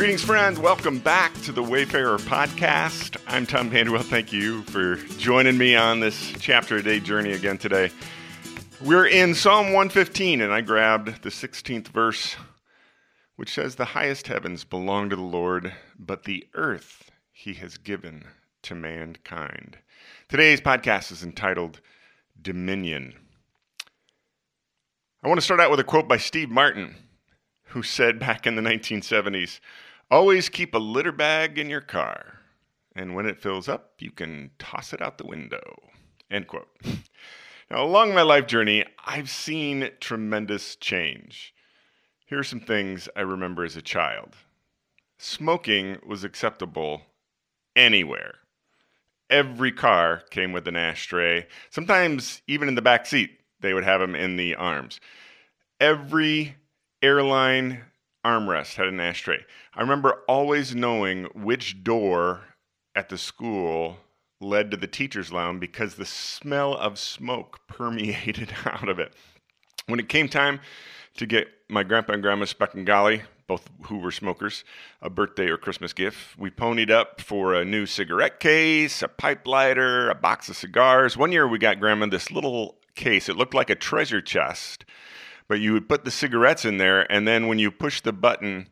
Greetings, friends. Welcome back to the Wayfarer podcast. I'm Tom Vander Well. Thank you for joining me on this chapter a day journey again today. We're in Psalm 115, and I grabbed the 16th verse, which says, The highest heavens belong to the Lord, but the earth he has given to mankind. Today's podcast is entitled Dominion. I want to start out with a quote by Steve Martin, who said back in the 1970s, Always keep a litter bag in your car, and when it fills up, you can toss it out the window. End quote. Now, along my life journey, I've seen tremendous change. Here are some things I remember as a child smoking was acceptable anywhere. Every car came with an ashtray. Sometimes, even in the back seat, they would have them in the arms. Every airline armrest had an ashtray. I remember always knowing which door at the school led to the teacher's lounge because the smell of smoke permeated out of it. When it came time to get my grandpa and grandma Speckengali, both who were smokers, a birthday or Christmas gift, we ponied up for a new cigarette case, a pipe lighter, a box of cigars. One year we got grandma this little case. It looked like a treasure chest but you would put the cigarettes in there, and then when you push the button,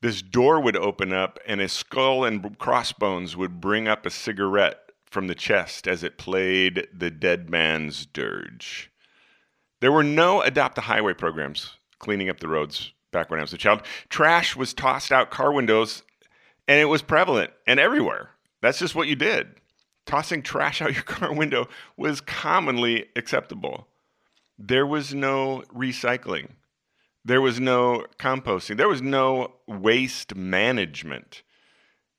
this door would open up, and a skull and crossbones would bring up a cigarette from the chest as it played the dead man's dirge. There were no adopt a highway programs cleaning up the roads back when I was a child. Trash was tossed out car windows, and it was prevalent and everywhere. That's just what you did. Tossing trash out your car window was commonly acceptable. There was no recycling. There was no composting. There was no waste management.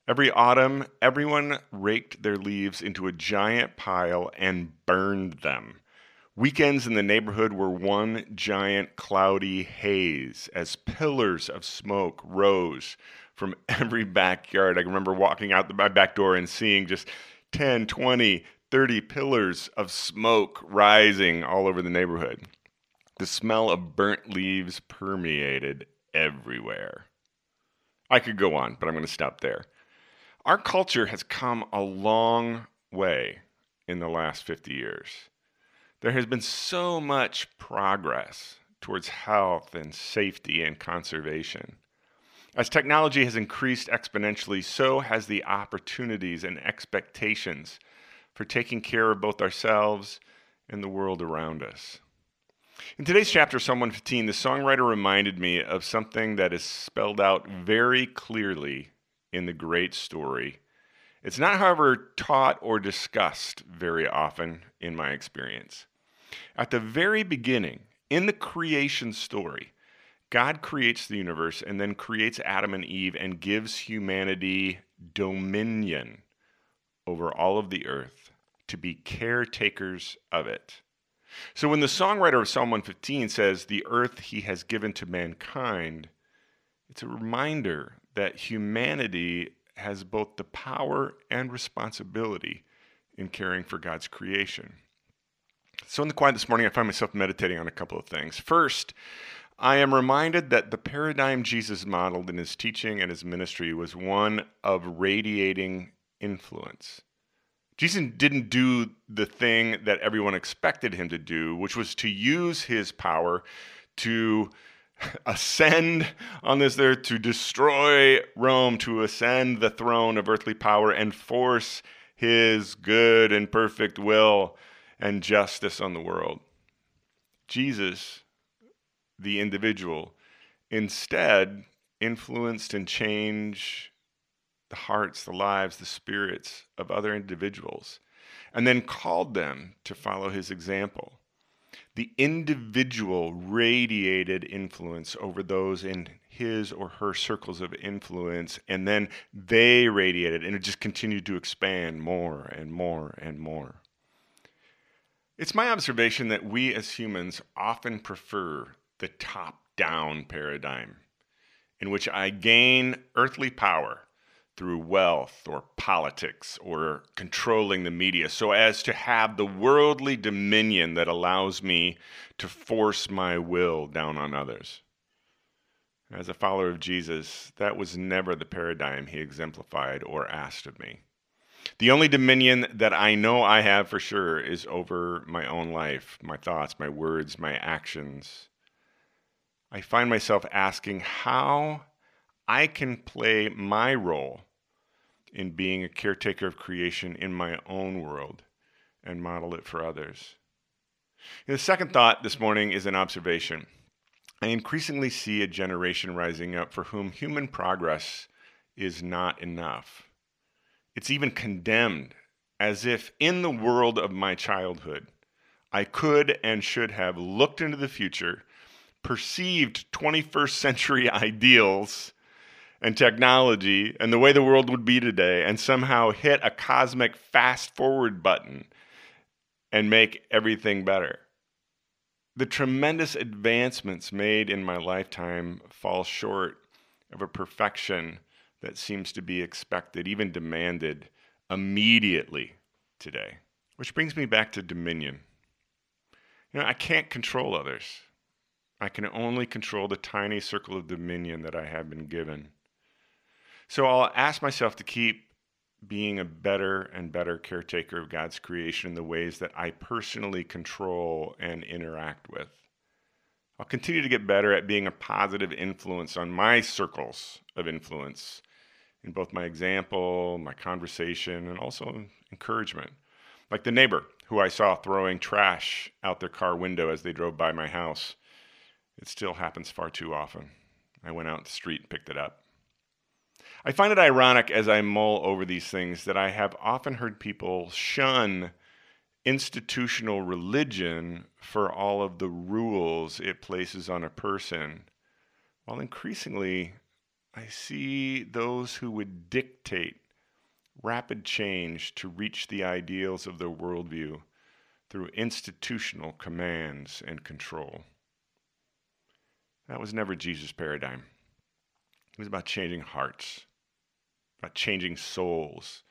Every autumn, everyone raked their leaves into a giant pile and burned them. Weekends in the neighborhood were one giant cloudy haze as pillars of smoke rose from every backyard. I remember walking out my back door and seeing just 10, 20, 30 pillars of smoke rising all over the neighborhood. The smell of burnt leaves permeated everywhere. I could go on, but I'm going to stop there. Our culture has come a long way in the last 50 years. There has been so much progress towards health and safety and conservation. As technology has increased exponentially, so has the opportunities and expectations for taking care of both ourselves and the world around us. In today's chapter, Psalm 115, the songwriter reminded me of something that is spelled out very clearly in the great story. It's not, however, taught or discussed very often in my experience. At the very beginning, in the creation story, God creates the universe and then creates Adam and Eve and gives humanity dominion over all of the earth to be caretakers of it. So when the songwriter of Psalm 115 says, The earth he has given to mankind, it's a reminder that humanity has both the power and responsibility in caring for God's creation. So, in the quiet this morning, I find myself meditating on a couple of things. First, I am reminded that the paradigm Jesus modeled in his teaching and his ministry was one of radiating influence. Jesus didn't do the thing that everyone expected him to do, which was to use his power to ascend on this earth, to destroy Rome, to ascend the throne of earthly power and force his good and perfect will and justice on the world. Jesus, the individual, instead influenced and changed the hearts, the lives, the spirits of other individuals, and then called them to follow his example. The individual radiated influence over those in his or her circles of influence, and then they radiated, and it just continued to expand more and more and more. It's my observation that we as humans often prefer the top down paradigm, in which I gain earthly power through wealth or politics or controlling the media so as to have the worldly dominion that allows me to force my will down on others. As a follower of Jesus, that was never the paradigm he exemplified or asked of me. The only dominion that I know I have for sure is over my own life, my thoughts, my words, my actions. I find myself asking how I can play my role in being a caretaker of creation in my own world and model it for others. And the second thought this morning is an observation. I increasingly see a generation rising up for whom human progress is not enough. It's even condemned, as if in the world of my childhood, I could and should have looked into the future, perceived 21st century ideals and technology and the way the world would be today, and somehow hit a cosmic fast forward button and make everything better. The tremendous advancements made in my lifetime fall short of a perfection that seems to be expected, even demanded, immediately today. Which brings me back to dominion. You know, I can't control others. I can only control the tiny circle of dominion that I have been given. So I'll ask myself to keep being a better and better caretaker of God's creation in the ways that I personally control and interact with. I'll continue to get better at being a positive influence on my circles of influence in both my example, my conversation, and also encouragement. Like the neighbor who I saw throwing trash out their car window as they drove by my house. It still happens far too often. I went out in the street and picked it up. I find it ironic as I mull over these things that I have often heard people shun institutional religion for all of the rules it places on a person, while increasingly I see those who would dictate rapid change to reach the ideals of their worldview through institutional commands and control. That was never Jesus' paradigm. It was about changing hearts, about changing souls,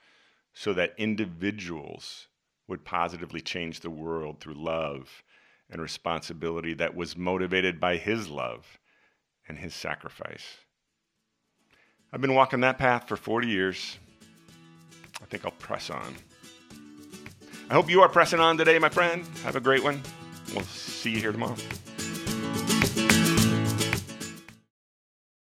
so that individuals would positively change the world through love and responsibility that was motivated by His love and His sacrifice. I've been walking that path for 40 years. I think I'll press on. I hope you are pressing on today, my friend. Have a great one. We'll see you here tomorrow.